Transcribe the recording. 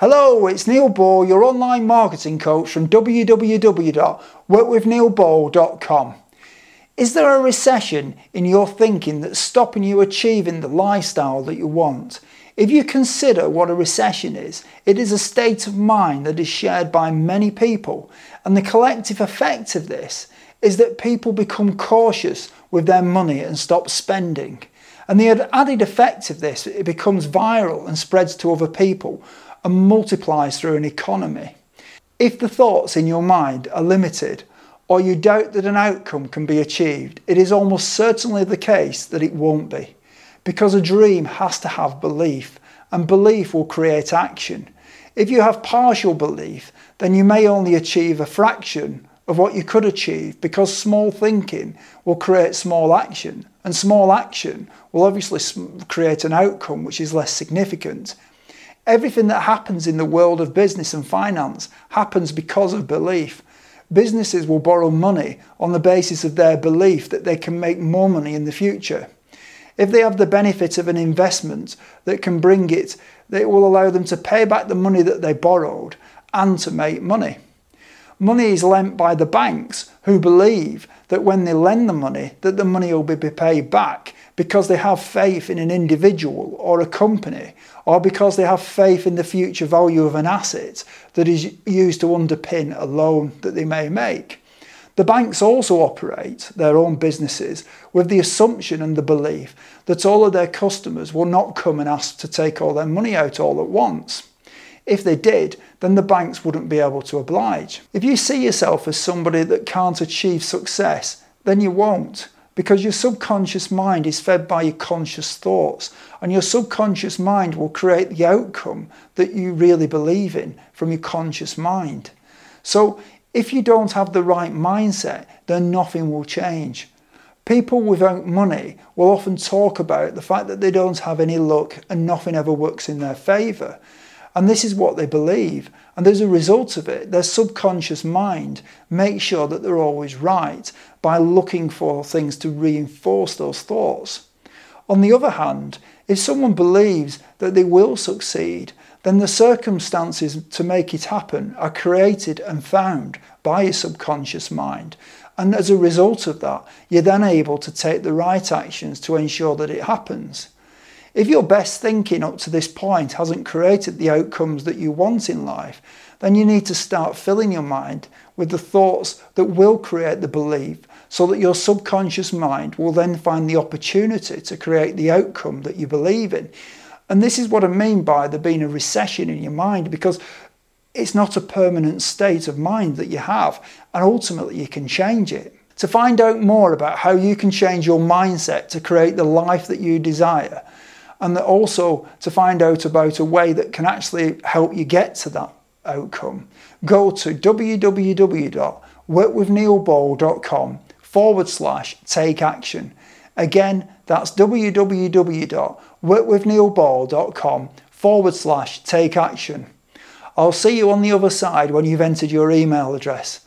Hello, it's Neil Ball, your online marketing coach from www.workwithneilball.com. Is there a recession in your thinking that's stopping you achieving the lifestyle that you want? If you consider what a recession is, it is a state of mind that is shared by many people, and the collective effect of this is that people become cautious with their money and stop spending. And the added effect of this, it becomes viral and spreads to other people and multiplies through an economy. If the thoughts in your mind are limited, or you doubt that an outcome can be achieved, it is almost certainly the case that it won't be. Because a dream has to have belief, and belief will create action. If you have partial belief, then you may only achieve a fraction of what you could achieve because small thinking will create small action, and small action will obviously create an outcome which is less significant. Everything that happens in the world of business and finance happens because of belief. Businesses will borrow money on the basis of their belief that they can make more money in the future. If they have the benefit of an investment that can bring it, that will allow them to pay back the money that they borrowed and to make money. Money is lent by the banks who believe that when they lend the money, that the money will be paid back because they have faith in an individual or a company, or because they have faith in the future value of an asset that is used to underpin a loan that they may make. The banks also operate their own businesses with the assumption and the belief that all of their customers will not come and ask to take all their money out all at once. If they did, then the banks wouldn't be able to oblige. If you see yourself as somebody that can't achieve success, then you won't because your subconscious mind is fed by your conscious thoughts, and your subconscious mind will create the outcome that you really believe in from your conscious mind. So, if you don't have the right mindset, then nothing will change. People without money will often talk about the fact that they don't have any luck and nothing ever works in their favour. And this is what they believe. And as a result of it, their subconscious mind makes sure that they're always right by looking for things to reinforce those thoughts. On the other hand, if someone believes that they will succeed, then the circumstances to make it happen are created and found by your subconscious mind. And as a result of that, you're then able to take the right actions to ensure that it happens. If your best thinking up to this point hasn't created the outcomes that you want in life, then you need to start filling your mind with the thoughts that will create the belief so that your subconscious mind will then find the opportunity to create the outcome that you believe in. And this is what I mean by there being a recession in your mind because it's not a permanent state of mind that you have, and ultimately you can change it. To find out more about how you can change your mindset to create the life that you desire, and that also to find out about a way that can actually help you get to that outcome, go to www.workwithneilball.com forward slash take action. Again, that's www.workwithneilball.com forward slash take action. I'll see you on the other side when you've entered your email address.